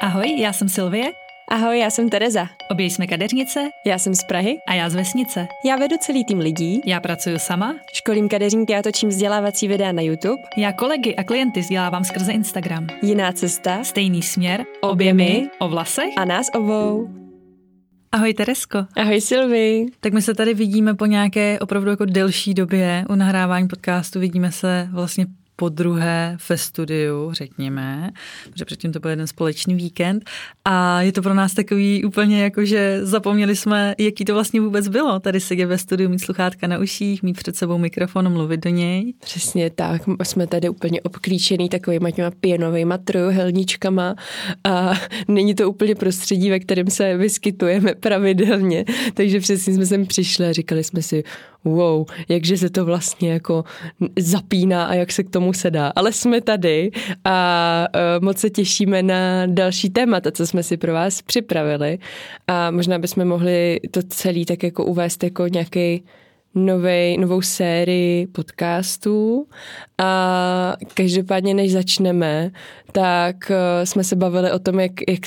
Ahoj, já jsem Silvie. Ahoj, já jsem Tereza. Obě jsme kadeřnice. Já jsem z Prahy. A já z vesnice. Já vedu celý tým lidí. Já pracuji sama. Školím kadeřníky a točím vzdělávací videa na YouTube. Já kolegy a klienty vzdělávám skrze Instagram. Jiná cesta. Stejný směr. Obě my. O vlasech. A nás obou. Ahoj Teresko. Ahoj Silvi. Tak my se tady vidíme po nějaké opravdu jako delší době u nahrávání podcastu. Vidíme se vlastně po druhé ve studiu, řekněme, protože předtím to byl jeden společný víkend. A je to pro nás takový úplně jako, že zapomněli jsme, jaký to vlastně vůbec bylo, tady sedět ve studiu, mít sluchátka na uších, mít před sebou mikrofon, mluvit do něj. Přesně tak, jsme tady úplně obklíčený takovýma těma pěnovýma trojuhelníčkama a není to úplně prostředí, ve kterém se vyskytujeme pravidelně, takže přesně jsme sem přišli a říkali jsme si, wow, jakže se to vlastně jako zapíná a jak se k tomu sedá. Ale jsme tady a uh, moc se těšíme na další témata, co jsme si pro vás připravili. A možná bychom mohli to celý tak jako uvést jako nějaký novej, novou sérii podcastů. A každopádně než začneme, tak uh, jsme se bavili o tom, jak, jak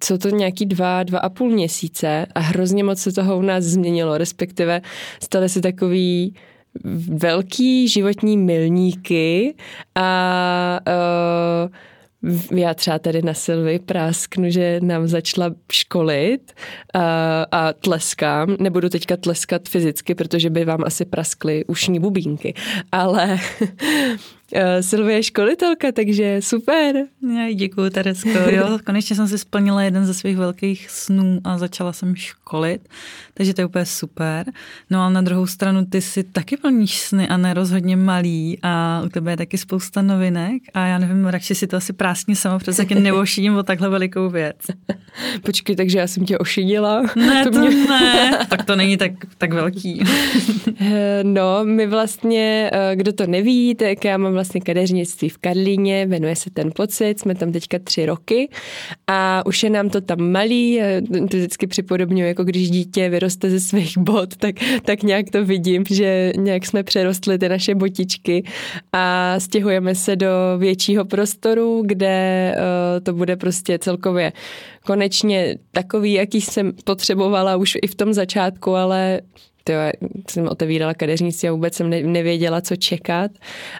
co to nějaký dva, dva a půl měsíce a hrozně moc se toho u nás změnilo, respektive staly se takový velký životní milníky a uh, já třeba tady na Silvi prásknu, že nám začala školit a, a tleskám. Nebudu teďka tleskat fyzicky, protože by vám asi praskly ušní bubínky, ale Silvie je školitelka, takže super. Já děkuji, Teresko. Jo, konečně jsem si splnila jeden ze svých velkých snů a začala jsem školit, takže to je úplně super. No a na druhou stranu ty si taky plníš sny a nerozhodně malý a u tebe je taky spousta novinek a já nevím, radši si to asi práskně sama, protože taky neošiním o takhle velikou věc. Počkej, takže já jsem tě ošidila? Ne, to, to mě... ne, tak to není tak, tak velký. Eh, no, my vlastně, eh, kdo to neví, tak já mám vlastně kadeřnictví v Karlíně, jmenuje se ten pocit, jsme tam teďka tři roky a už je nám to tam malý, to vždycky připodobňuji, jako když dítě vyroste ze svých bot, tak, tak nějak to vidím, že nějak jsme přerostli ty naše botičky a stěhujeme se do většího prostoru, kde uh, to bude prostě celkově konečně takový, jaký jsem potřebovala už i v tom začátku, ale tyjo, jsem otevírala kadeřnici a vůbec jsem nevěděla, co čekat.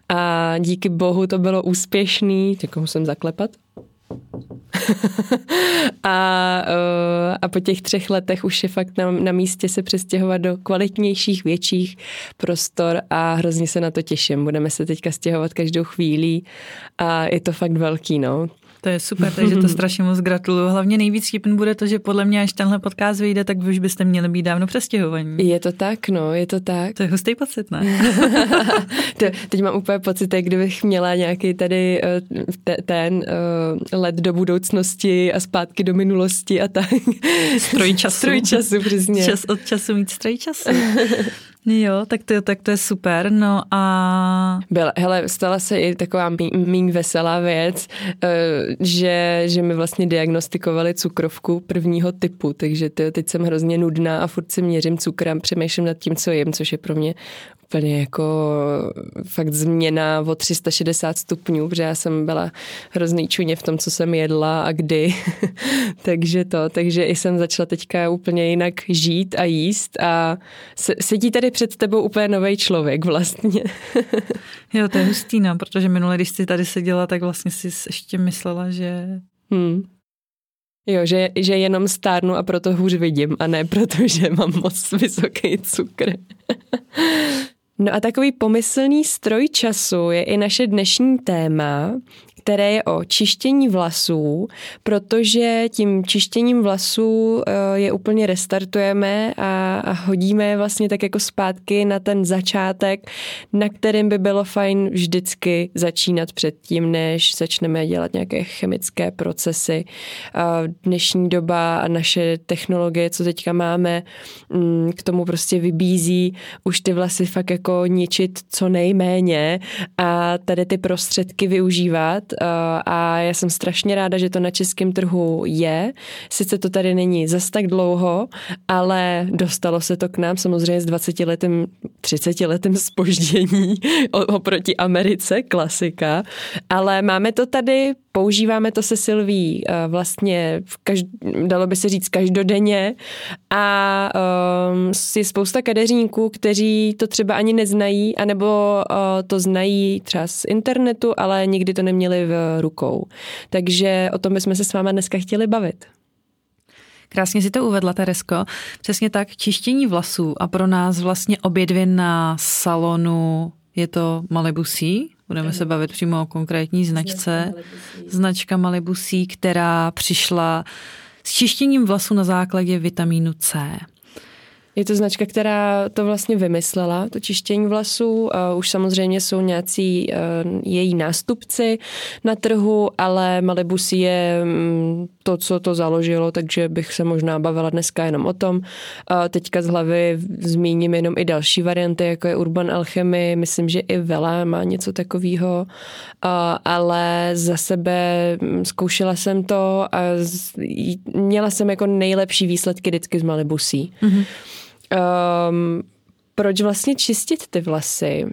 A díky bohu to bylo úspěšný. Tak musím zaklepat. a, uh, a po těch třech letech už je fakt na, na místě se přestěhovat do kvalitnějších, větších prostor a hrozně se na to těším. Budeme se teďka stěhovat každou chvíli a je to fakt velký, no. To je super, takže to strašně moc gratuluju. Hlavně nejvíc vtipný bude to, že podle mě, až tenhle podcast vyjde, tak vy už byste měli být dávno přestěhovaní. Je to tak, no, je to tak. To je hustý pocit, ne? to, teď mám úplně pocit, jak kdybych měla nějaký tady uh, te, ten uh, let do budoucnosti a zpátky do minulosti a tak. Stroj času. Stroj času, přesně. Čas od času mít stroj času. Jo, tak to, tak to je super, no a... Byla, hele, stala se i taková méně veselá věc, eh, že, že mi vlastně diagnostikovali cukrovku prvního typu, takže tyjo, teď jsem hrozně nudná a furt si měřím cukrem, přemýšlím nad tím, co jim, což je pro mě úplně jako fakt změna o 360 stupňů, protože já jsem byla hrozný čuně v tom, co jsem jedla a kdy. takže to, takže i jsem začala teďka úplně jinak žít a jíst a sedí tady před tebou úplně nový člověk vlastně. jo, to je hustý, no, protože minule, když jsi tady seděla, tak vlastně si ještě myslela, že... Hmm. Jo, že, že jenom stárnu a proto hůř vidím a ne proto, že mám moc vysoký cukr. No a takový pomyslný stroj času je i naše dnešní téma, které je o čištění vlasů, protože tím čištěním vlasů eh, je úplně restartujeme a, hodíme je vlastně tak jako zpátky na ten začátek, na kterým by bylo fajn vždycky začínat předtím, než začneme dělat nějaké chemické procesy. Dnešní doba a naše technologie, co teďka máme, mm, k tomu prostě vybízí už ty vlasy fakt jako ničit co nejméně a tady ty prostředky využívat a já jsem strašně ráda, že to na českém trhu je. Sice to tady není zas tak dlouho, ale dostalo se to k nám samozřejmě s 20 letým, 30 letým spoždění oproti Americe, klasika, ale máme to tady, používáme to se Silví vlastně, v každ- dalo by se říct, každodenně a um, je spousta kadeřníků, kteří to třeba ani neznají, anebo uh, to znají třeba z internetu, ale nikdy to neměli v rukou. Takže o tom bychom se s váma dneska chtěli bavit. Krásně si to uvedla, Teresko. Přesně tak, čištění vlasů a pro nás vlastně obě dvě na salonu je to Malibusí. Budeme se bavit přímo o konkrétní značce. Značka Malibusí, která přišla s čištěním vlasů na základě vitamínu C. Je to značka, která to vlastně vymyslela, to čištění vlasů. Už samozřejmě jsou nějací eh, její nástupci na trhu, ale Malibusí je mm, to, co to založilo, takže bych se možná bavila dneska jenom o tom. Teďka z hlavy zmíním jenom i další varianty, jako je Urban Alchemy, myslím, že i Vela má něco takového, ale za sebe mm, zkoušela jsem to a měla jsem jako nejlepší výsledky vždycky z Malibusí. Mm-hmm. Um, proč vlastně čistit ty vlasy?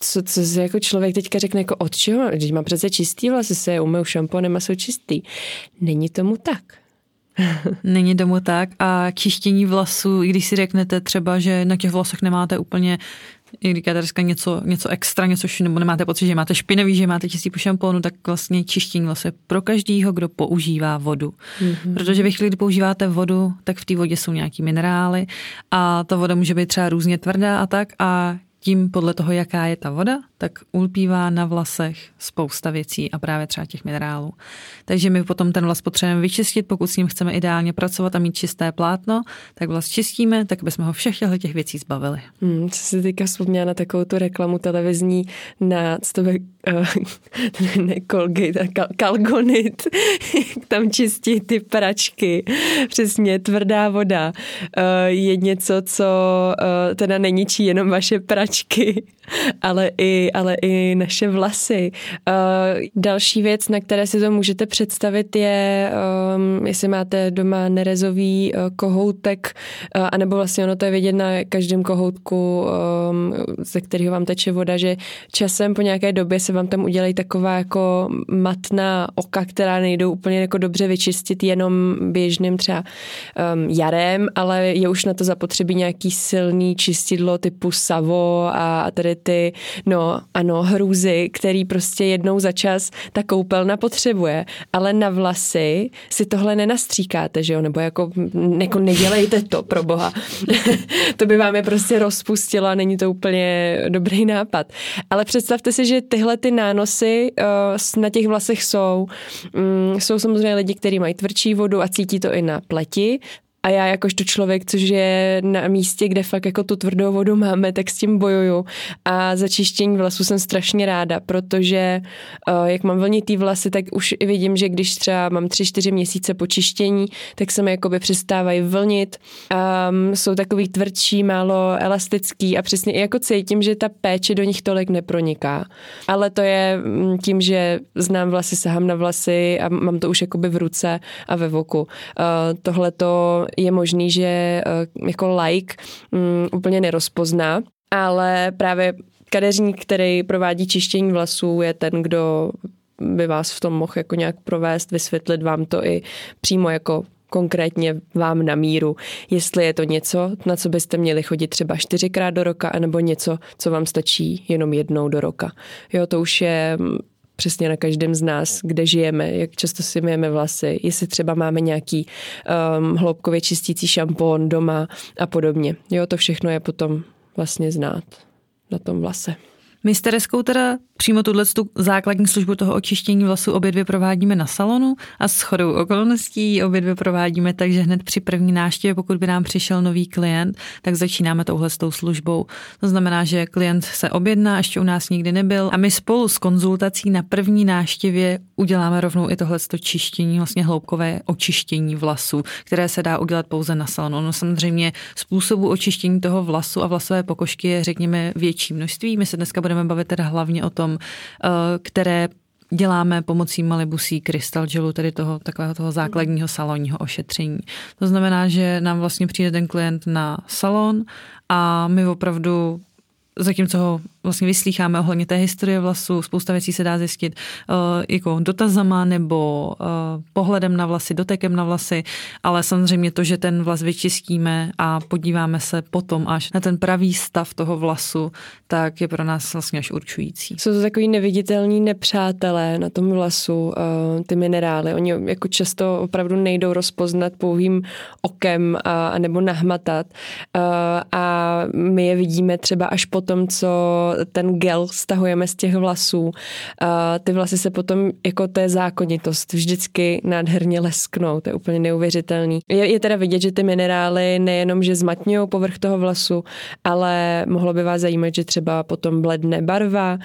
Co, co si jako člověk teďka řekne, jako od čeho? Když mám přece čistý vlasy, se je umyl šamponem a jsou čistý. Není tomu tak. Není tomu tak a čištění vlasů, když si řeknete třeba, že na těch vlasech nemáte úplně i říkáte dneska něco, něco extra, něco, nebo nemáte pocit, že máte špinavý, že máte čistý po šampónu, tak vlastně čištění vlasů je pro každýho, kdo používá vodu. Mm-hmm. Protože ve chvíli, kdy používáte vodu, tak v té vodě jsou nějaký minerály a ta voda může být třeba různě tvrdá a tak a tím podle toho, jaká je ta voda, tak ulpívá na vlasech spousta věcí a právě třeba těch minerálů. Takže my potom ten vlas potřebujeme vyčistit, pokud s ním chceme ideálně pracovat a mít čisté plátno, tak vlas čistíme, tak bychom ho všech těch věcí zbavili. Hmm, co si teďka vzpomněla na takovou tu reklamu televizní na to uh, ne Colgate, kal, Kalgonit, tam čistí ty pračky. Přesně, tvrdá voda uh, je něco, co uh, teda neničí jenom vaše pračky, ale i ale i naše vlasy. Uh, další věc, na které si to můžete představit, je, um, jestli máte doma nerezový uh, kohoutek, uh, anebo vlastně ono to je vidět na každém kohoutku, um, ze kterého vám teče voda, že časem po nějaké době se vám tam udělají taková jako matná oka, která nejdou úplně jako dobře vyčistit jenom běžným třeba um, jarem, ale je už na to zapotřebí nějaký silný čistidlo typu Savo a, a tady ty, no ano, hrůzy, který prostě jednou za čas ta koupelna potřebuje, ale na vlasy si tohle nenastříkáte, že jo, nebo jako, jako nedělejte to, pro boha. to by vám je prostě rozpustilo a není to úplně dobrý nápad. Ale představte si, že tyhle ty nánosy uh, na těch vlasech jsou. Um, jsou samozřejmě lidi, kteří mají tvrdší vodu a cítí to i na pleti, a já jakožto člověk, což je na místě, kde fakt jako tu tvrdou vodu máme, tak s tím bojuju. A za čištění vlasů jsem strašně ráda, protože uh, jak mám vlnitý vlasy, tak už i vidím, že když třeba mám tři, čtyři měsíce po čištění, tak se mi jakoby přestávají vlnit. Um, jsou takový tvrdší, málo elastický a přesně i jako cítím, že ta péče do nich tolik neproniká. Ale to je mm, tím, že znám vlasy, sahám na vlasy a mám to už jakoby v ruce a ve voku. Uh, Tohle to je možný, že eh, jako like um, úplně nerozpozná, ale právě kadeřník, který provádí čištění vlasů, je ten, kdo by vás v tom mohl jako nějak provést, vysvětlit vám to i přímo jako konkrétně vám na míru, jestli je to něco, na co byste měli chodit třeba čtyřikrát do roka, anebo něco, co vám stačí jenom jednou do roka. Jo, to už je přesně na každém z nás, kde žijeme, jak často si myjeme vlasy, jestli třeba máme nějaký um, hloubkově čistící šampón doma a podobně. Jo, to všechno je potom vlastně znát na tom vlase. My s Tereskou teda přímo tuhle základní službu toho očištění vlasů obě dvě provádíme na salonu a s chodou okolností obě dvě provádíme takže hned při první návštěvě, pokud by nám přišel nový klient, tak začínáme touhle službou. To znamená, že klient se objedná, ještě u nás nikdy nebyl a my spolu s konzultací na první návštěvě uděláme rovnou i tohle čištění, vlastně hloubkové očištění vlasů, které se dá udělat pouze na salonu. No samozřejmě způsobu očištění toho vlasu a vlasové pokožky je řekněme větší množství. My se dneska budeme bavit teda hlavně o tom, eh, které děláme pomocí Malibusí krystal gelu, tedy toho takového toho základního salonního ošetření. To znamená, že nám vlastně přijde ten klient na salon a my opravdu zatímco ho vlastně vyslýcháme ohledně té historie vlasu, spousta věcí se dá zjistit uh, jako dotazama nebo uh, pohledem na vlasy, dotekem na vlasy, ale samozřejmě to, že ten vlas vyčistíme a podíváme se potom až na ten pravý stav toho vlasu, tak je pro nás vlastně až určující. Jsou to takový neviditelní nepřátelé na tom vlasu, uh, ty minerály. Oni jako často opravdu nejdou rozpoznat pouhým okem a, nebo nahmatat uh, a my je vidíme třeba až potom, co ten gel stahujeme z těch vlasů. Ty vlasy se potom, jako to je zákonitost, vždycky nádherně lesknou, to je úplně neuvěřitelný. Je, je teda vidět, že ty minerály nejenom, že zmatňují povrch toho vlasu, ale mohlo by vás zajímat, že třeba potom bledne barva,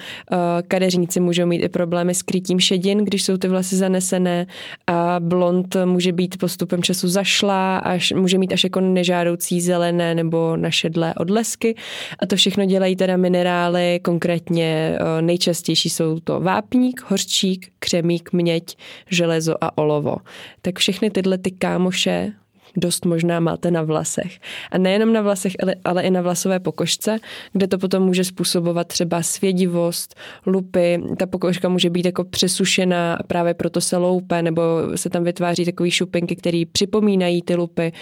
kadeřníci můžou mít i problémy s krytím šedin, když jsou ty vlasy zanesené a blond může být postupem času zašlá, až může mít až jako nežádoucí zelené nebo našedlé odlesky a to všechno dělají teda minerály konkrétně eh, nejčastější jsou to vápník, hořčík, křemík, měď, železo a olovo. Tak všechny tyhle ty kámoše dost možná máte na vlasech. A nejenom na vlasech, ale, ale i na vlasové pokožce, kde to potom může způsobovat třeba svědivost, lupy. Ta pokožka může být jako přesušená a právě proto se loupe, nebo se tam vytváří takové šupinky, které připomínají ty lupy.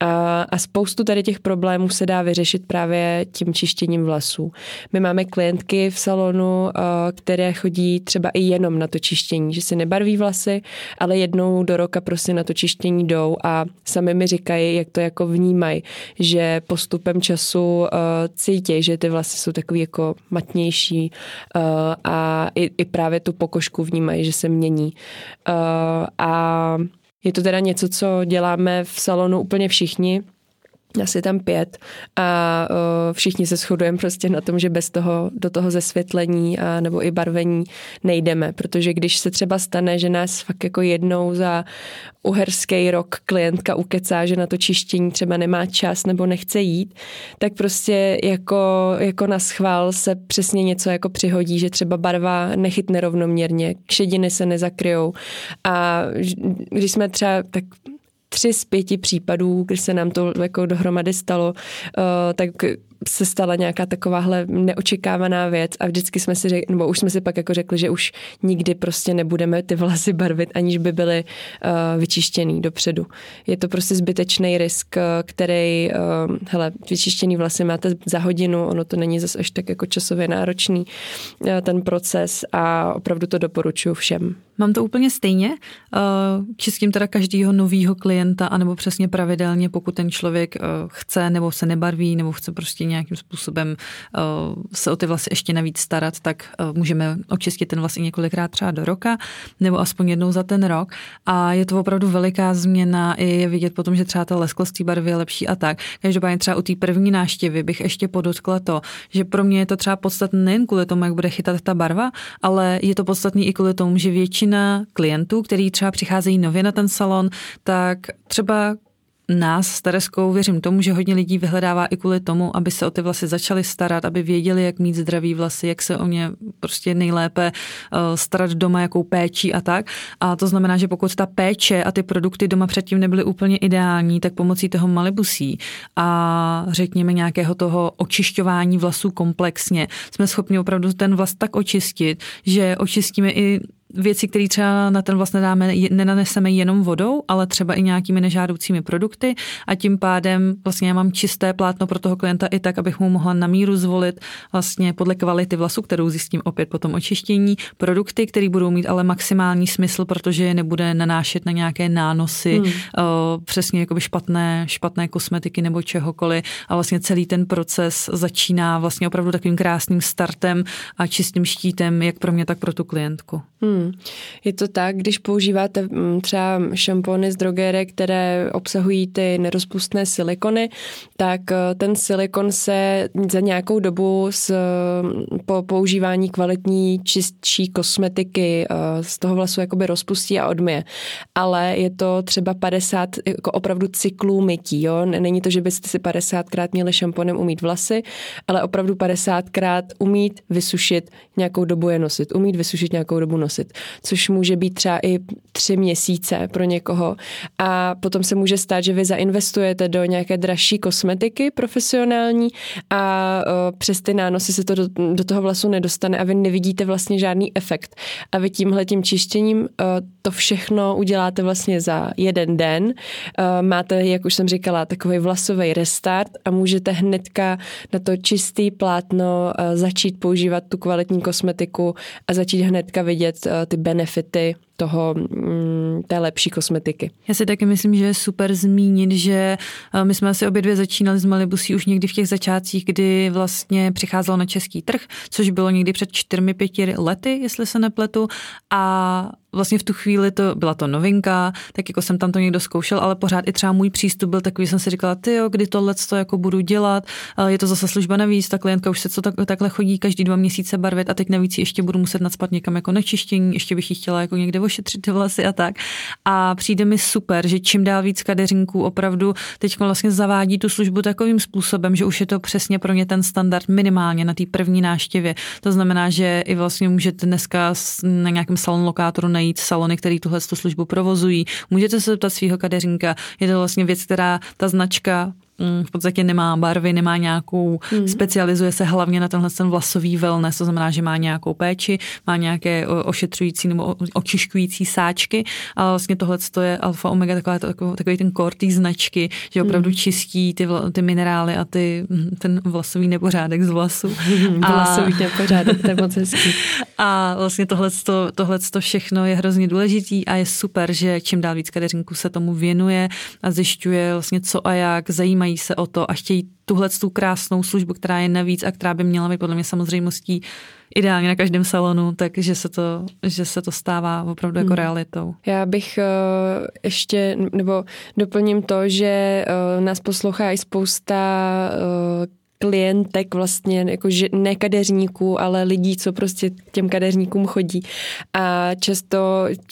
A, a spoustu tady těch problémů se dá vyřešit právě tím čištěním vlasů. My máme klientky v salonu, které chodí třeba i jenom na to čištění, že si nebarví vlasy, ale jednou do roka prostě na to čištění jdou a sami mi říkají, jak to jako vnímají, že postupem času cítí, že ty vlasy jsou takový jako matnější a i, i právě tu pokožku vnímají, že se mění. A je to teda něco, co děláme v salonu úplně všichni, asi tam pět. A uh, všichni se shodujeme prostě na tom, že bez toho do toho zesvětlení a nebo i barvení nejdeme, protože když se třeba stane, že nás fakt jako jednou za uherský rok klientka ukecá, že na to čištění třeba nemá čas nebo nechce jít, tak prostě jako, jako na schvál se přesně něco jako přihodí, že třeba barva nechytne rovnoměrně, šediny se nezakryjou. A když jsme třeba tak tři z pěti případů, když se nám to jako dohromady stalo, uh, tak se stala nějaká takováhle neočekávaná věc a vždycky jsme si řekli, nebo už jsme si pak jako řekli, že už nikdy prostě nebudeme ty vlasy barvit, aniž by byly uh, vyčištěný dopředu. Je to prostě zbytečný risk, který, uh, hele, vyčištěný vlasy máte za hodinu, ono to není zase až tak jako časově náročný uh, ten proces a opravdu to doporučuji všem. Mám to úplně stejně. Čistím teda každého nového klienta, anebo přesně pravidelně, pokud ten člověk chce, nebo se nebarví, nebo chce prostě nějakým způsobem se o ty vlasy ještě navíc starat, tak můžeme očistit ten vlas i několikrát třeba do roka, nebo aspoň jednou za ten rok. A je to opravdu veliká změna, i je vidět potom, že třeba ta lesklost barvy je lepší a tak. Každopádně třeba u té první náštěvy bych ještě podotkla to, že pro mě je to třeba podstatné nejen kvůli tomu, jak bude chytat ta barva, ale je to podstatné i kvůli tomu, že většina klientů, který třeba přicházejí nově na ten salon, tak třeba nás s Tereskou věřím tomu, že hodně lidí vyhledává i kvůli tomu, aby se o ty vlasy začali starat, aby věděli, jak mít zdravý vlasy, jak se o ně prostě nejlépe uh, starat doma, jakou péčí a tak. A to znamená, že pokud ta péče a ty produkty doma předtím nebyly úplně ideální, tak pomocí toho malibusí a řekněme nějakého toho očišťování vlasů komplexně jsme schopni opravdu ten vlas tak očistit, že očistíme i věci, které třeba na ten vlastně dáme, nenaneseme jenom vodou, ale třeba i nějakými nežádoucími produkty a tím pádem vlastně já mám čisté plátno pro toho klienta i tak, abych mu mohla na míru zvolit vlastně podle kvality vlasu, kterou zjistím opět po tom očištění, produkty, které budou mít ale maximální smysl, protože je nebude nanášet na nějaké nánosy, hmm. přesně jakoby špatné, špatné kosmetiky nebo čehokoliv a vlastně celý ten proces začíná vlastně opravdu takovým krásným startem a čistým štítem, jak pro mě, tak pro tu klientku. Hmm. Je to tak, když používáte mm, třeba šampony z drogére, které obsahují ty nerozpustné silikony, tak eh, ten silikon se za nějakou dobu s, po používání kvalitní čistší kosmetiky eh, z toho vlasu jakoby rozpustí a odmije. Ale je to třeba 50 jako opravdu cyklů mytí. Jo? Není to, že byste si 50krát měli šamponem umít vlasy, ale opravdu 50krát umít vysušit nějakou dobu je nosit, umít vysušit nějakou dobu nosit udržet, což může být třeba i tři měsíce pro někoho. A potom se může stát, že vy zainvestujete do nějaké dražší kosmetiky profesionální a přes ty nánosy se to do, do toho vlasu nedostane a vy nevidíte vlastně žádný efekt. A vy tímhle tím čištěním to všechno uděláte vlastně za jeden den. Máte, jak už jsem říkala, takový vlasový restart a můžete hnedka na to čistý plátno začít používat tu kvalitní kosmetiku a začít hnedka vidět ty benefity toho, mm, té lepší kosmetiky. Já si taky myslím, že je super zmínit, že my jsme asi obě dvě začínali s Malibusí už někdy v těch začátcích, kdy vlastně přicházelo na český trh, což bylo někdy před čtyřmi, pěti lety, jestli se nepletu. A vlastně v tu chvíli to byla to novinka, tak jako jsem tam to někdo zkoušel, ale pořád i třeba můj přístup byl takový, jsem si říkala, ty jo, kdy tohle to jako budu dělat, je to zase služba navíc, ta klientka už se co tak, takhle chodí každý dva měsíce barvit a teď navíc ještě budu muset nadspat někam jako nečištění, ještě bych ji chtěla jako někde ošetřit vlasy a tak. A přijde mi super, že čím dál víc kadeřinků opravdu teď vlastně zavádí tu službu takovým způsobem, že už je to přesně pro ně ten standard minimálně na té první náštěvě. To znamená, že i vlastně můžete dneska na nějakém salon lokátoru najít salony, které tuhle službu provozují. Můžete se zeptat svého kadeřínka. Je to vlastně věc, která ta značka v podstatě nemá barvy, nemá nějakou, hmm. specializuje se hlavně na tenhle ten vlasový wellness, to znamená, že má nějakou péči, má nějaké ošetřující nebo očišťující sáčky, ale vlastně tohle je alfa omega, taková, takový ten core té značky, že opravdu hmm. čistí ty, ty minerály a ty, ten vlasový nepořádek z vlasu. a, vlasový nepořádek, to je moc hezký. A vlastně tohle to všechno je hrozně důležitý a je super, že čím dál víc kadeřinku se tomu věnuje a zjišťuje vlastně co a jak, zajímají zajímají se o to a chtějí tuhle tu krásnou službu, která je navíc a která by měla být podle mě samozřejmostí ideálně na každém salonu, takže se to, že se to stává opravdu jako hmm. realitou. Já bych uh, ještě, nebo doplním to, že uh, nás poslouchá i spousta uh, klientek vlastně, jako že ne kadeřníků, ale lidí, co prostě těm kadeřníkům chodí. A často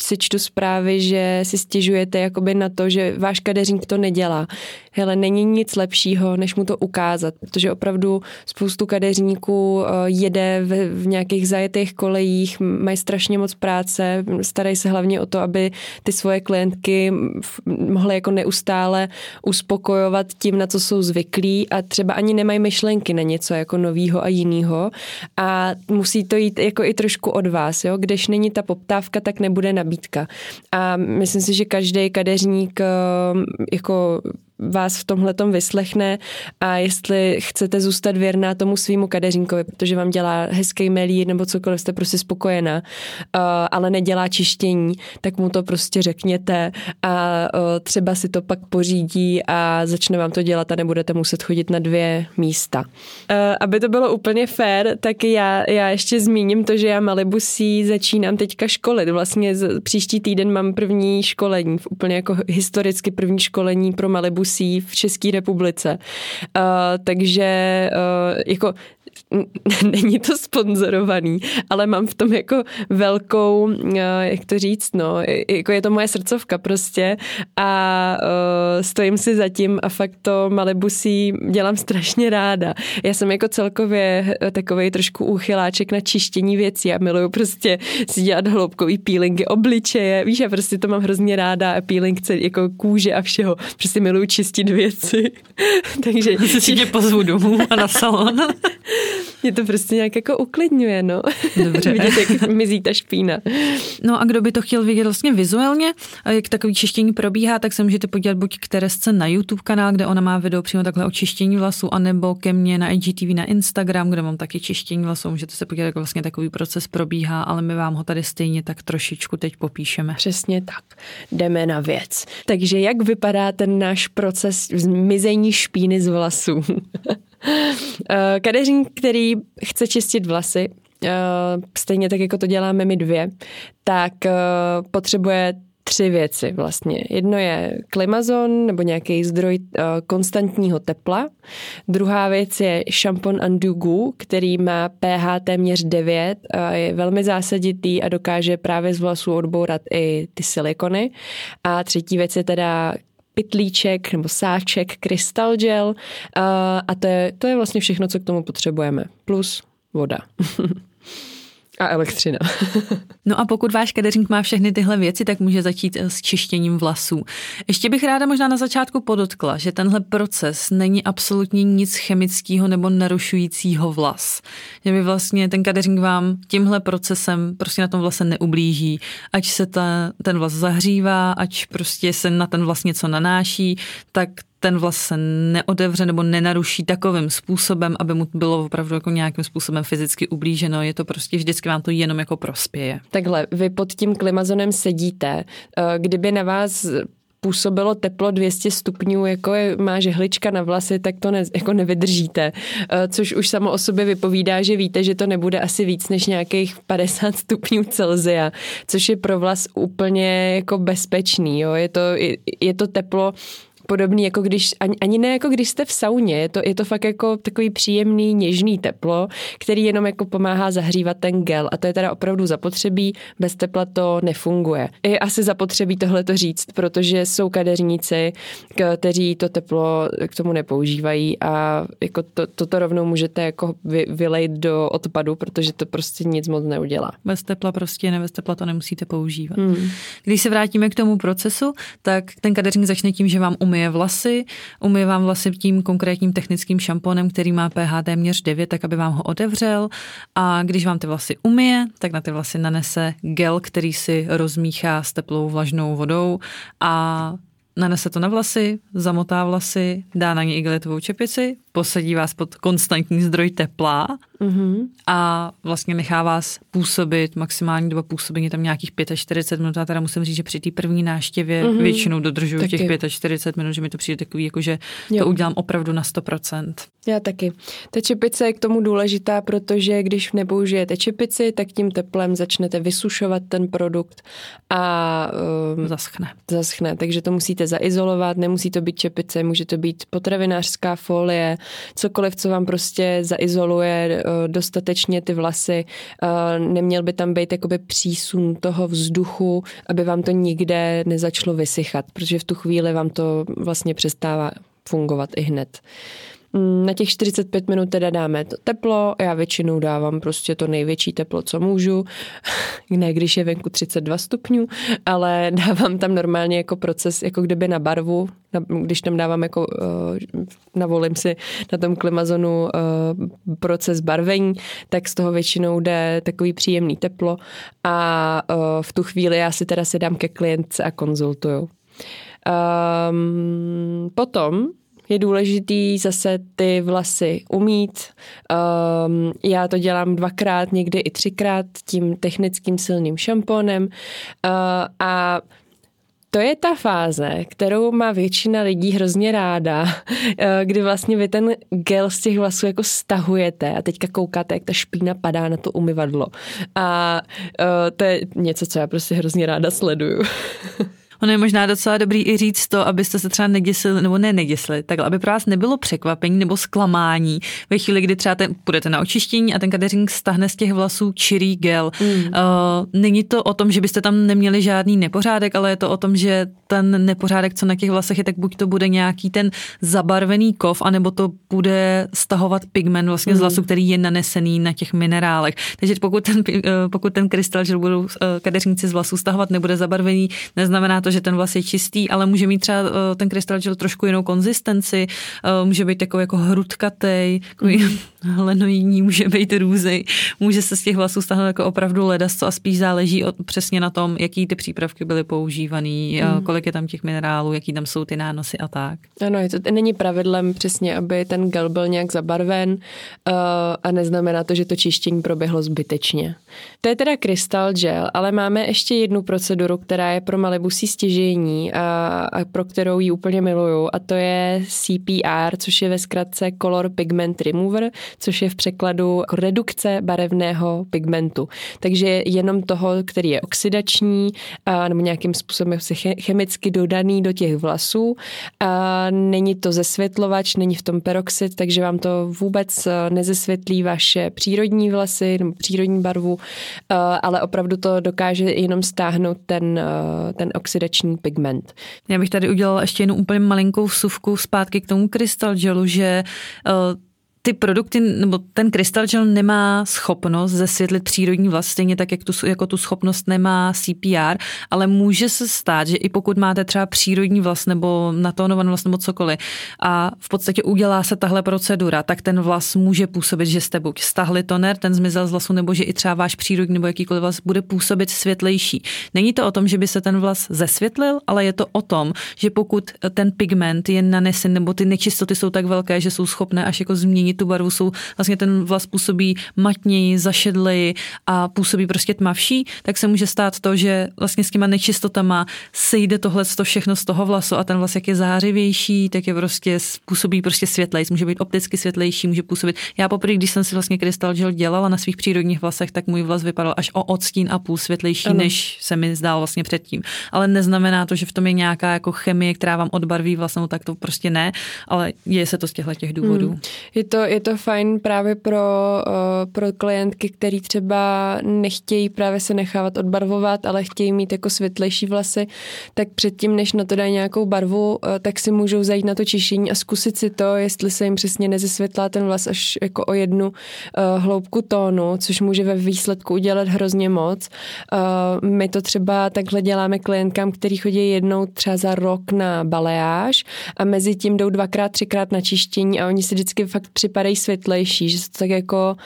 si čtu zprávy, že si stěžujete jakoby na to, že váš kadeřník to nedělá. Hele, není nic lepšího, než mu to ukázat, protože opravdu spoustu kadeřníků eh, jede v, v nějakých zajetých kolejích, mají strašně moc práce, starají se hlavně o to, aby ty svoje klientky mohly jako neustále uspokojovat tím, na co jsou zvyklí a třeba ani nemají myšlenky na něco jako novýho a jiného a musí to jít jako i trošku od vás, jo? Když není ta poptávka, tak nebude nabídka. A myslím si, že každý kadeřník eh, jako vás v tomhle vyslechne a jestli chcete zůstat věrná tomu svýmu kadeřínkovi, protože vám dělá hezký melír nebo cokoliv, jste prostě spokojená, uh, ale nedělá čištění, tak mu to prostě řekněte a uh, třeba si to pak pořídí a začne vám to dělat a nebudete muset chodit na dvě místa. Uh, aby to bylo úplně fair, tak já, já ještě zmíním to, že já Malibusí začínám teďka školit. Vlastně příští týden mám první školení, úplně jako historicky první školení pro Malibu diskusí v České republice. Uh, takže uh, jako není to sponzorovaný, ale mám v tom jako velkou, eh, jak to říct, no, jako je to moje srdcovka prostě a uh, stojím si za tím a fakt to Malibusí dělám strašně ráda. Já jsem jako celkově takový trošku úchyláček na čištění věcí a miluju prostě si dělat hloubkový peelingy obličeje, víš, já prostě to mám hrozně ráda a peeling jako kůže a všeho, prostě miluju čistit věci. Takže si tě pozvu domů a na salon. Mě to prostě nějak jako uklidňuje, no. Dobře. Vidět, jak mizí ta špína. No a kdo by to chtěl vidět vlastně vizuálně, jak takový čištění probíhá, tak se můžete podívat buď k Teresce na YouTube kanál, kde ona má video přímo takhle o čištění vlasů, anebo ke mně na IGTV na Instagram, kde mám taky čištění vlasů. Můžete se podívat, jak vlastně takový proces probíhá, ale my vám ho tady stejně tak trošičku teď popíšeme. Přesně tak. Jdeme na věc. Takže jak vypadá ten náš proces zmizení špíny z vlasů? Eh, kadeřník, který chce čistit vlasy, eh, stejně tak, jako to děláme my dvě, tak eh, potřebuje tři věci vlastně. Jedno je klimazon nebo nějaký zdroj konstantního tepla. Druhá věc je šampon Andugu, který má pH téměř 9 a je velmi zásaditý a dokáže právě z vlasů odbourat i ty silikony. A třetí věc je teda pitlíček nebo sáček, Crystal Gel a to je, to je vlastně všechno, co k tomu potřebujeme. Plus voda. A elektřina. no a pokud váš kadeřník má všechny tyhle věci, tak může začít s čištěním vlasů. Ještě bych ráda možná na začátku podotkla, že tenhle proces není absolutně nic chemického nebo narušujícího vlas. Že by vlastně ten kadeřník vám tímhle procesem prostě na tom vlase neublíží. Ať se ta, ten vlas zahřívá, ať prostě se na ten vlas něco nanáší, tak ten vlas se neodevře nebo nenaruší takovým způsobem, aby mu bylo opravdu jako nějakým způsobem fyzicky ublíženo. Je to prostě vždycky vám to jenom jako prospěje. Takhle, vy pod tím klimazonem sedíte. Eh, kdyby na vás působilo teplo 200 stupňů, jako je, má žehlička na vlasy, tak to ne, jako nevydržíte. Eh, což už samo o sobě vypovídá, že víte, že to nebude asi víc než nějakých 50 stupňů Celzia, což je pro vlas úplně jako bezpečný. Jo? Je, to, je, je to teplo, podobný, jako když, ani, ani ne jako když jste v sauně, je to, je to fakt jako takový příjemný, něžný teplo, který jenom jako pomáhá zahřívat ten gel a to je teda opravdu zapotřebí, bez tepla to nefunguje. Je asi zapotřebí tohle to říct, protože jsou kadeřníci, kteří to teplo k tomu nepoužívají a jako to, toto rovnou můžete jako vy, vylejt do odpadu, protože to prostě nic moc neudělá. Bez tepla prostě ne, bez tepla to nemusíte používat. Hmm. Když se vrátíme k tomu procesu, tak ten kadeřník začne tím, že vám umí umyje vlasy, umyje vám vlasy tím konkrétním technickým šamponem, který má pH téměř 9, tak aby vám ho otevřel. A když vám ty vlasy umyje, tak na ty vlasy nanese gel, který si rozmíchá s teplou vlažnou vodou. A nanese to na vlasy, zamotá vlasy, dá na ně igelitovou čepici, posadí vás pod konstantní zdroj tepla mm-hmm. a vlastně nechá vás působit, maximální doba působení tam nějakých 45 minut. A teda musím říct, že při té první náštěvě mm-hmm. většinou dodržuju taky. těch 45 minut, že mi to přijde takový, jako že jo. to udělám opravdu na 100%. Já taky. Ta čepice je k tomu důležitá, protože když nepoužijete čepici, tak tím teplem začnete vysušovat ten produkt a um, zaschne. Zaschne, takže to musíte zaizolovat, nemusí to být čepice, může to být potravinářská folie, cokoliv, co vám prostě zaizoluje uh, dostatečně ty vlasy. Uh, neměl by tam být jakoby přísun toho vzduchu, aby vám to nikde nezačalo vysychat, protože v tu chvíli vám to vlastně přestává fungovat i hned. Na těch 45 minut teda dáme to teplo, já většinou dávám prostě to největší teplo, co můžu, ne když je venku 32 stupňů, ale dávám tam normálně jako proces, jako kdyby na barvu, když tam dávám jako, uh, navolím si na tom klimazonu uh, proces barvení, tak z toho většinou jde takový příjemný teplo. A uh, v tu chvíli já si teda sedám ke klientce a konzultuju. Um, potom je důležitý zase ty vlasy umít. Um, já to dělám dvakrát, někdy i třikrát tím technickým silným šamponem uh, a to je ta fáze, kterou má většina lidí hrozně ráda, eh, kdy vlastně vy ten gel z těch vlasů jako stahujete a teďka koukáte, jak ta špína padá na to umyvadlo. A uh, to je něco, co já prostě hrozně ráda sleduju. Ono je možná docela dobrý i říct to, abyste se třeba neděsili, nebo ne neděsili, tak aby pro vás nebylo překvapení nebo zklamání ve chvíli, kdy třeba ten, půjdete na očištění a ten kadeřník stahne z těch vlasů čirý gel. Mm. Uh, není to o tom, že byste tam neměli žádný nepořádek, ale je to o tom, že ten nepořádek, co na těch vlasech je, tak buď to bude nějaký ten zabarvený kov, anebo to bude stahovat pigment vlastně mm. z vlasu, který je nanesený na těch minerálech. Takže pokud ten, uh, pokud ten krystal, že budou uh, kadeřníci z vlasů stahovat, nebude zabarvený, neznamená to, že ten vlas je čistý, ale může mít třeba eh, ten krystal gel trošku jinou konzistenci, eh, může být takový jako hrudkatej, takový mm. hlenoidní, může být růzej, může se z těch vlasů stáhnout jako opravdu ledasco a spíš záleží od, přesně na tom, jaký ty přípravky byly používaný, mm. kolik je tam těch minerálů, jaký tam jsou ty nánosy a tak. Ano, je to není pravidlem přesně, aby ten gel byl nějak zabarven uh, a neznamená to, že to čištění proběhlo zbytečně. To je teda krystal gel, ale máme ještě jednu proceduru, která je pro Malibusí stěžení a, a pro kterou ji úplně miluju a to je CPR, což je ve zkratce Color Pigment Remover, což je v překladu redukce barevného pigmentu. Takže jenom toho, který je oxidační a, nebo nějakým způsobem se chemicky dodaný do těch vlasů. A není to zesvětlovač, není v tom peroxid, takže vám to vůbec nezesvětlí vaše přírodní vlasy nebo přírodní barvu, ale opravdu to dokáže jenom stáhnout ten, ten oxid oxidační pigment. Já bych tady udělala ještě jednu úplně malinkou vsuvku zpátky k tomu krystal gelu, že uh, ty produkty, nebo ten Crystal Gel nemá schopnost zesvětlit přírodní vlas, stejně tak, jak tu, jako tu schopnost nemá CPR, ale může se stát, že i pokud máte třeba přírodní vlas nebo natónovaný vlas nebo cokoliv a v podstatě udělá se tahle procedura, tak ten vlas může působit, že jste buď stahli toner, ten zmizel z vlasu, nebo že i třeba váš přírodní nebo jakýkoliv vlas bude působit světlejší. Není to o tom, že by se ten vlas zesvětlil, ale je to o tom, že pokud ten pigment je nanesen nebo ty nečistoty jsou tak velké, že jsou schopné až jako změnit tu barvu, jsou vlastně ten vlas působí matněji, zašedleji a působí prostě tmavší, tak se může stát to, že vlastně s těma nečistotama sejde tohle to všechno z toho vlasu a ten vlas jak je zářivější, tak je prostě působí prostě světlejší, může být opticky světlejší, může působit. Já poprvé, když jsem si vlastně krystal gel dělala na svých přírodních vlasech, tak můj vlas vypadal až o odstín a půl světlejší, ano. než se mi zdál vlastně předtím. Ale neznamená to, že v tom je nějaká jako chemie, která vám odbarví vlastně, no tak to prostě ne, ale je se to z těchto těch důvodů. Hmm. Je, to, je to fajn právě pro, uh, pro klientky, který třeba nechtějí právě se nechávat odbarvovat, ale chtějí mít jako světlejší vlasy, tak předtím, než na to dají nějakou barvu, uh, tak si můžou zajít na to čištění a zkusit si to, jestli se jim přesně nezesvětlá ten vlas až jako o jednu uh, hloubku tónu, což může ve výsledku udělat hrozně moc. My to třeba takhle děláme klientkám, který chodí jednou třeba za rok na baleáž a mezi tím jdou dvakrát, třikrát na čištění a oni si vždycky fakt připadají světlejší, že se to tak jako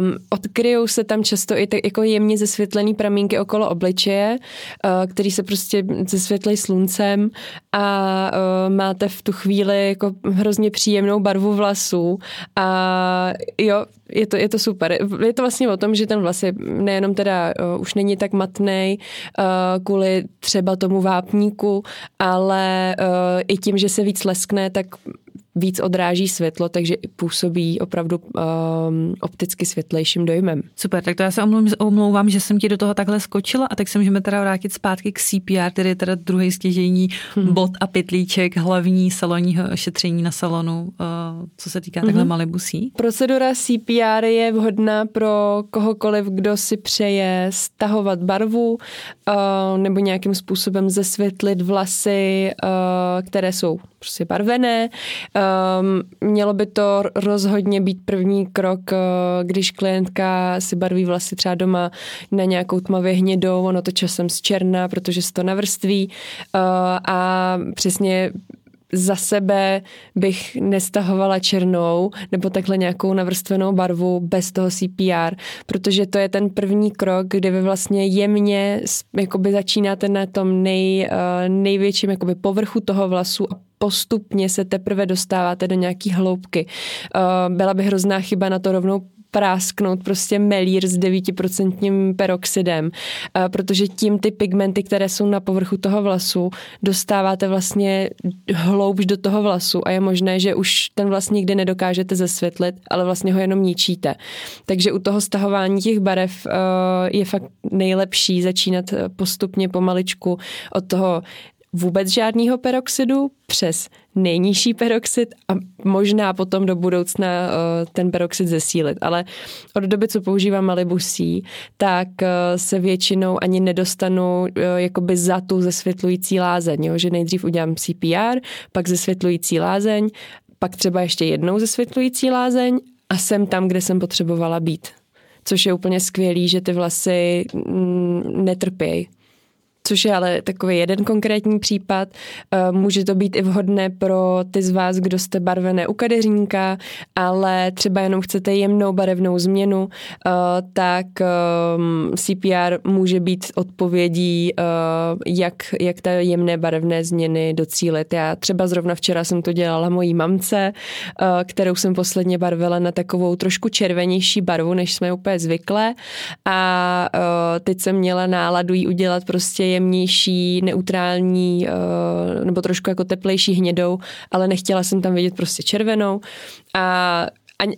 um, odkryjou se tam často i tak jako jemně zesvětlený pramínky okolo obličeje, uh, který se prostě zesvětlej sluncem a uh, máte v tu chvíli jako hrozně příjemnou barvu vlasů a jo, je to, je to super. Je to vlastně o tom, že ten vlas je nejenom teda uh, už není tak matný uh, kvůli třeba tomu vápníku, ale uh, i tím, že se víc leskne, tak víc odráží světlo, takže působí opravdu um, opticky světlejším dojmem. Super, tak to já se omlouvám, že jsem ti do toho takhle skočila a tak se můžeme teda vrátit zpátky k CPR, který je teda druhý stěžení hmm. bod a pytlíček hlavní salonního šetření na salonu, uh, co se týká takhle hmm. malibusí. Procedura CPR je vhodná pro kohokoliv, kdo si přeje stahovat barvu uh, nebo nějakým způsobem zesvětlit vlasy, uh, které jsou prostě barvené. Um, mělo by to rozhodně být první krok, uh, když klientka si barví vlasy třeba doma na nějakou tmavě hnědou, ono to časem z černá, protože se to navrství. Uh, a přesně za sebe bych nestahovala černou nebo takhle nějakou navrstvenou barvu bez toho CPR, protože to je ten první krok, kde vy vlastně jemně jakoby začínáte na tom nej, uh, největším jakoby povrchu toho vlasu a postupně se teprve dostáváte do nějaký hloubky. Uh, byla by hrozná chyba na to rovnou prásknout prostě melír s 9% peroxidem, uh, protože tím ty pigmenty, které jsou na povrchu toho vlasu, dostáváte vlastně hloubš do toho vlasu a je možné, že už ten vlas nikdy nedokážete zesvětlit, ale vlastně ho jenom ničíte. Takže u toho stahování těch barev uh, je fakt nejlepší začínat postupně pomaličku od toho vůbec žádného peroxidu přes nejnižší peroxid a možná potom do budoucna uh, ten peroxid zesílit. Ale od doby, co používám Malibusí, tak uh, se většinou ani nedostanu uh, jakoby za tu zesvětlující lázeň, jo? že nejdřív udělám CPR, pak zesvětlující lázeň, pak třeba ještě jednou zesvětlující lázeň a jsem tam, kde jsem potřebovala být. Což je úplně skvělý, že ty vlasy mm, netrpějí což je ale takový jeden konkrétní případ. Eh, může to být i vhodné pro ty z vás, kdo jste barvené u kadeřníka, ale třeba jenom chcete jemnou barevnou změnu, eh, tak ehm, CPR může být odpovědí, eh, jak, jak ta jemné barevné změny docílit. Já třeba zrovna včera jsem to dělala mojí mamce, kterou jsem posledně barvila na takovou trošku červenější barvu, než jsme úplně zvyklé a teď jsem měla náladu jí udělat prostě jemnější, neutrální eh, nebo trošku jako teplejší hnědou, ale nechtěla jsem tam vidět prostě červenou. A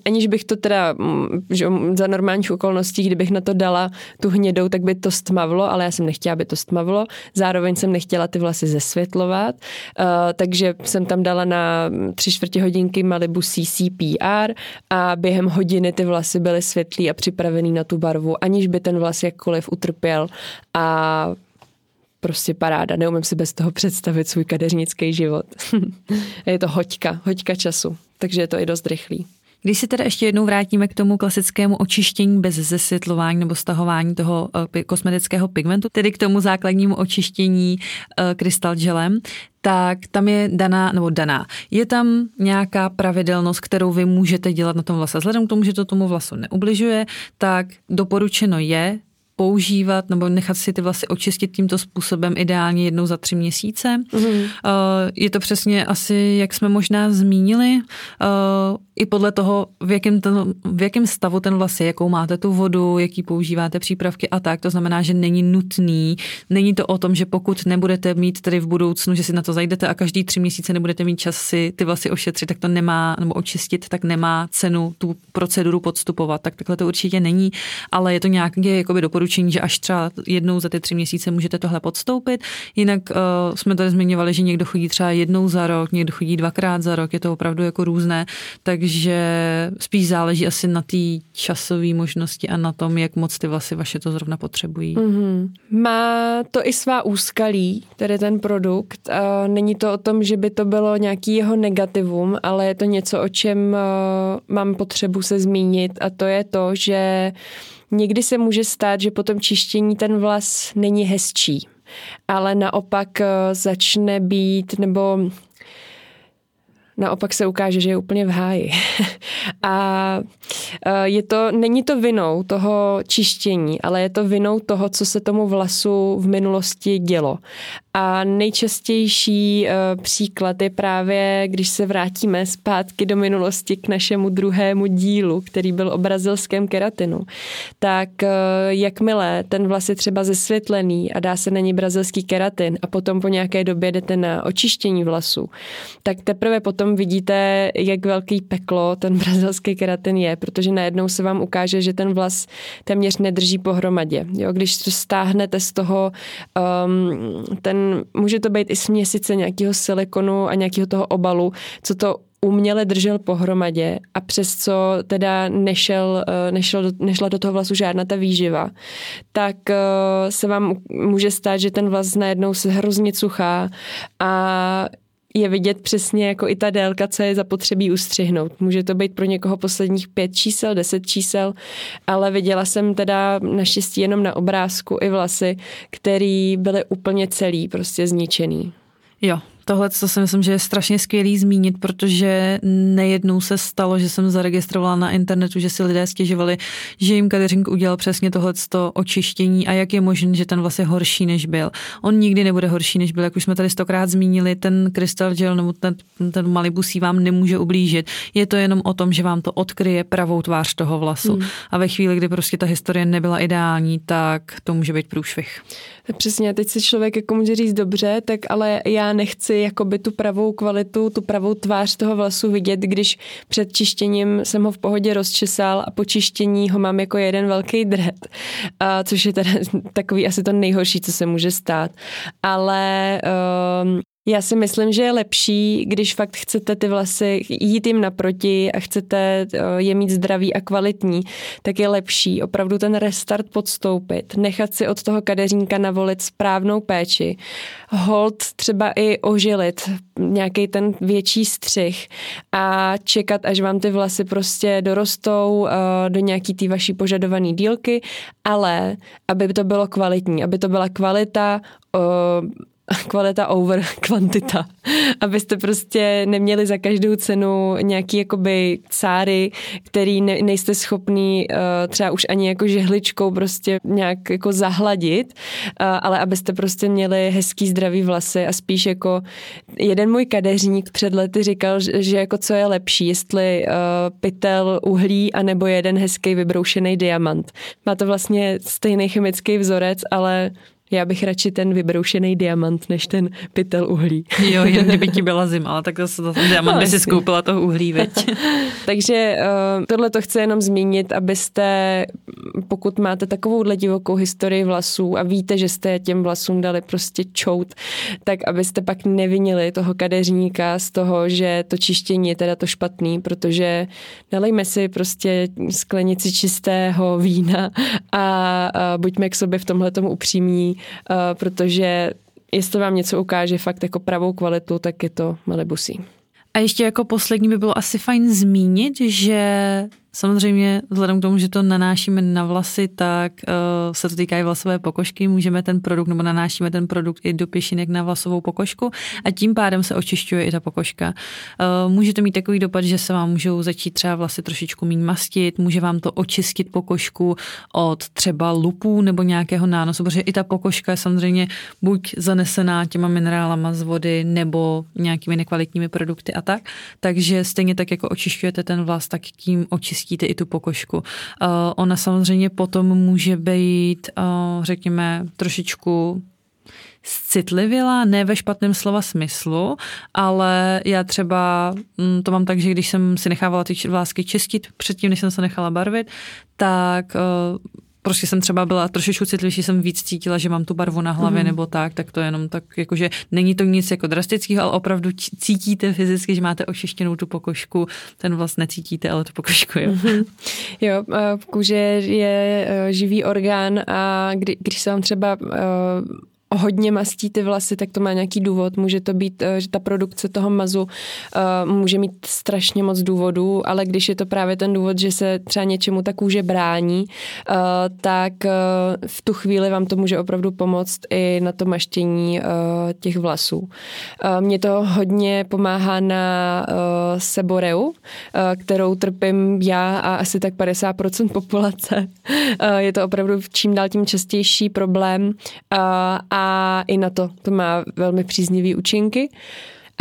aniž bych to teda mm, že za normálních okolností, kdybych na to dala tu hnědou, tak by to stmavlo, ale já jsem nechtěla, aby to stmavlo. Zároveň jsem nechtěla ty vlasy zesvětlovat, uh, takže jsem tam dala na tři čtvrtě hodinky Malibu CCPR a během hodiny ty vlasy byly světlý a připravený na tu barvu, aniž by ten vlas jakkoliv utrpěl. A prostě paráda. Neumím si bez toho představit svůj kadeřnický život. je to hoďka, hoďka času, takže je to i dost rychlý. Když se teda ještě jednou vrátíme k tomu klasickému očištění bez zesvětlování nebo stahování toho uh, kosmetického pigmentu, tedy k tomu základnímu očištění uh, krystal gelem, tak tam je daná, nebo daná, je tam nějaká pravidelnost, kterou vy můžete dělat na tom vlase. Vzhledem k tomu, že to tomu vlasu neubližuje, tak doporučeno je používat nebo nechat si ty vlasy očistit tímto způsobem ideálně jednou za tři měsíce. Mm-hmm. Je to přesně asi, jak jsme možná zmínili, eh, i podle toho, v jakém, ten, v jakém stavu ten vlas je, jakou máte tu vodu, jaký používáte přípravky a tak. To znamená, že není nutný, není to o tom, že pokud nebudete mít tedy v budoucnu, že si na to zajdete a každý tři měsíce nebudete mít čas si ty vlasy ošetřit, tak to nemá, nebo očistit, tak nemá cenu tu proceduru podstupovat. Tak takhle to určitě není, ale je to nějaké jakoby doporučení, že až třeba jednou za ty tři měsíce můžete tohle podstoupit. Jinak uh, jsme tady zmiňovali, že někdo chodí třeba jednou za rok, někdo chodí dvakrát za rok, je to opravdu jako různé, takže spíš záleží asi na té časové možnosti a na tom, jak moc ty vlasy vaše to zrovna potřebují. Mm-hmm. Má to i svá úskalí, tedy ten produkt. Uh, není to o tom, že by to bylo nějaký jeho negativum, ale je to něco, o čem uh, mám potřebu se zmínit a to je to, že Někdy se může stát, že po tom čištění ten vlas není hezčí, ale naopak eh, začne být, nebo naopak se ukáže, že je úplně v háji. a eh, je to, není to vinou toho čištění, ale je to vinou toho, co se tomu vlasu v minulosti dělo. A nejčastější uh, příklad je právě, když se vrátíme zpátky do minulosti k našemu druhému dílu, který byl o brazilském keratinu. Tak uh, jakmile ten vlas je třeba zesvětlený a dá se na ní brazilský keratin a potom po nějaké době jdete na očištění vlasu, tak teprve potom vidíte, jak velký peklo ten brazilský keratin je, protože najednou se vám ukáže, že ten vlas téměř nedrží pohromadě. Jo, když to stáhnete z toho um, ten může to být i směsice nějakého silikonu a nějakého toho obalu, co to uměle držel pohromadě a přes co teda nešel, eh, nešel, nešla do toho vlasu žádná ta výživa, tak eh, se vám může stát, že ten vlas najednou se hrozně cuchá a je vidět přesně jako i ta délka, co je zapotřebí ustřihnout. Může to být pro někoho posledních pět čísel, deset čísel, ale viděla jsem teda naštěstí jenom na obrázku i vlasy, který byly úplně celý, prostě zničený. Jo, Tohle to si myslím, že je strašně skvělý zmínit, protože nejednou se stalo, že jsem zaregistrovala na internetu, že si lidé stěžovali, že jim kadeřink udělal přesně tohle očištění a jak je možné, že ten vlastně horší, než byl. On nikdy nebude horší, než byl, jak už jsme tady stokrát zmínili, ten krystal gel nebo ten, ten malibusí vám nemůže ublížit. Je to jenom o tom, že vám to odkryje pravou tvář toho vlasu. Hmm. A ve chvíli, kdy prostě ta historie nebyla ideální, tak to může být průšvih. Přesně, teď si člověk jako může říct dobře, tak ale já nechci jakoby tu pravou kvalitu, tu pravou tvář toho vlasu vidět, když před čištěním jsem ho v pohodě rozčesal a po čištění ho mám jako jeden velký dret, a což je teda takový asi to nejhorší, co se může stát. Ale um, já si myslím, že je lepší, když fakt chcete ty vlasy jít jim naproti a chcete eh, je mít zdravý a kvalitní, tak je lepší opravdu ten restart podstoupit, nechat si od toho kadeřínka navolit správnou péči, hold třeba i ožilit nějaký ten větší střih a čekat, až vám ty vlasy prostě dorostou eh, do nějaký té vaší požadované dílky, ale aby to bylo kvalitní, aby to byla kvalita eh, kvalita over kvantita. Abyste prostě neměli za každou cenu nějaký jakoby cáry, který ne, nejste schopný uh, třeba už ani jako žehličkou prostě nějak jako zahladit, uh, ale abyste prostě měli hezký zdravý vlasy a spíš jako jeden můj kadeřník před lety říkal, že, že jako co je lepší, jestli uh, pytel uhlí anebo jeden hezký vybroušený diamant. Má to vlastně stejný chemický vzorec, ale já bych radši ten vybroušený diamant, než ten pytel uhlí. Jo, jen kdyby ti byla zima, ale tak zase ten diamant no, by si skoupila toho uhlí, veď. Takže uh, tohle to chci jenom zmínit, abyste, pokud máte takovouhle divokou historii vlasů a víte, že jste těm vlasům dali prostě čout, tak abyste pak nevinili toho kadeřníka z toho, že to čištění je teda to špatný, protože nalejme si prostě sklenici čistého vína a, a buďme k sobě v tomhle tomu upřímní, protože jestli vám něco ukáže fakt jako pravou kvalitu, tak je to Malibusí. A ještě jako poslední by bylo asi fajn zmínit, že Samozřejmě, vzhledem k tomu, že to nanášíme na vlasy, tak uh, se to týká i vlasové pokožky. Můžeme ten produkt, nebo nanášíme ten produkt i do pěšinek na vlasovou pokožku a tím pádem se očišťuje i ta pokožka. Uh, může to mít takový dopad, že se vám můžou začít třeba vlasy trošičku méně mastit, může vám to očistit pokožku od třeba lupů nebo nějakého nánosu, protože i ta pokožka je samozřejmě buď zanesená těma minerálama z vody nebo nějakými nekvalitními produkty a tak. Takže stejně tak, jako očišťujete ten vlas, tak tím očistíte zjistíte i tu pokožku. Uh, ona samozřejmě potom může být, uh, řekněme, trošičku citlivěla, ne ve špatném slova smyslu, ale já třeba mm, to mám tak, že když jsem si nechávala ty vlásky čistit předtím, než jsem se nechala barvit, tak uh, prostě jsem třeba byla trošičku citlivější, jsem víc cítila, že mám tu barvu na hlavě mm. nebo tak, tak to je jenom tak, jakože není to nic jako drastického, ale opravdu cítíte fyzicky, že máte očištěnou tu pokožku, ten vlastně necítíte, ale tu pokožku, jo. Mm-hmm. Jo, kůže je e, živý orgán a kdy, když se vám třeba e, hodně mastí ty vlasy, tak to má nějaký důvod. Může to být, eh, že ta produkce toho mazu uh, může mít strašně moc důvodů, ale když je to právě ten důvod, že se třeba něčemu ta kůže brání, uh, tak v tu chvíli vám to může opravdu pomoct i na to maštění těch vlasů. Mně to hodně pomáhá na seboreu, kterou trpím já a asi tak 50% populace. Je to opravdu čím dál tím častější problém a a i na to to má velmi příznivý účinky.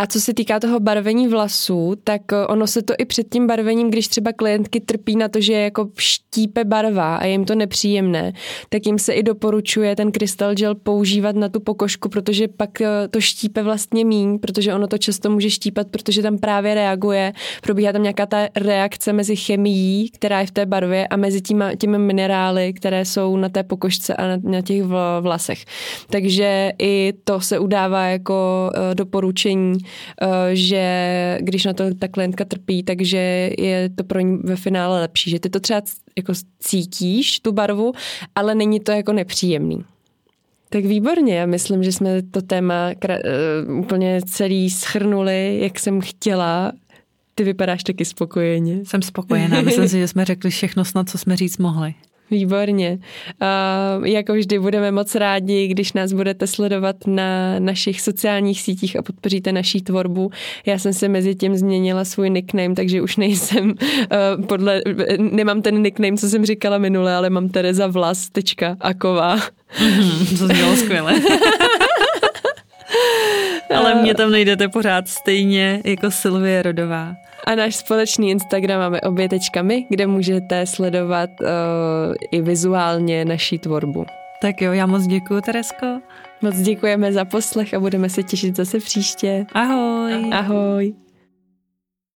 A co se týká toho barvení vlasů, tak eh, ono se to i před tím barvením, když třeba klientky trpí na to, že je jako štípe barva a je jim to nepříjemné, tak jim se i doporučuje ten krystal gel používat na tu pokožku, protože pak eh, to štípe vlastně míň, protože ono to často může štípat, protože tam právě reaguje, probíhá tam nějaká ta reakce mezi chemií, která je v té barvě a mezi těma, těmi minerály, které jsou na té pokožce a na, na těch vlasech. Takže i to se udává jako eh, doporučení že když na to ta klientka trpí, takže je to pro ní ve finále lepší, že ty to třeba jako cítíš, tu barvu, ale není to jako nepříjemný. Tak výborně, já myslím, že jsme to téma uh, úplně celý schrnuli, jak jsem chtěla. Ty vypadáš taky spokojeně. Jsem spokojená, myslím si, že jsme řekli všechno snad, co jsme říct mohli. Výborně. Uh, jako vždy budeme moc rádi, když nás budete sledovat na našich sociálních sítích a podpoříte naší tvorbu. Já jsem se mezi tím změnila svůj nickname, takže už nejsem uh, podle, nemám ten nickname, co jsem říkala minule, ale mám Tereza Vlas, tečka, Aková. Mm, to znělo skvěle. ale mě tam najdete pořád stejně jako Silvie Rodová. A náš společný Instagram máme obě.my, kde můžete sledovat uh, i vizuálně naší tvorbu. Tak jo, já moc děkuji, Teresko. Moc děkujeme za poslech a budeme se těšit zase příště. Ahoj. Ahoj.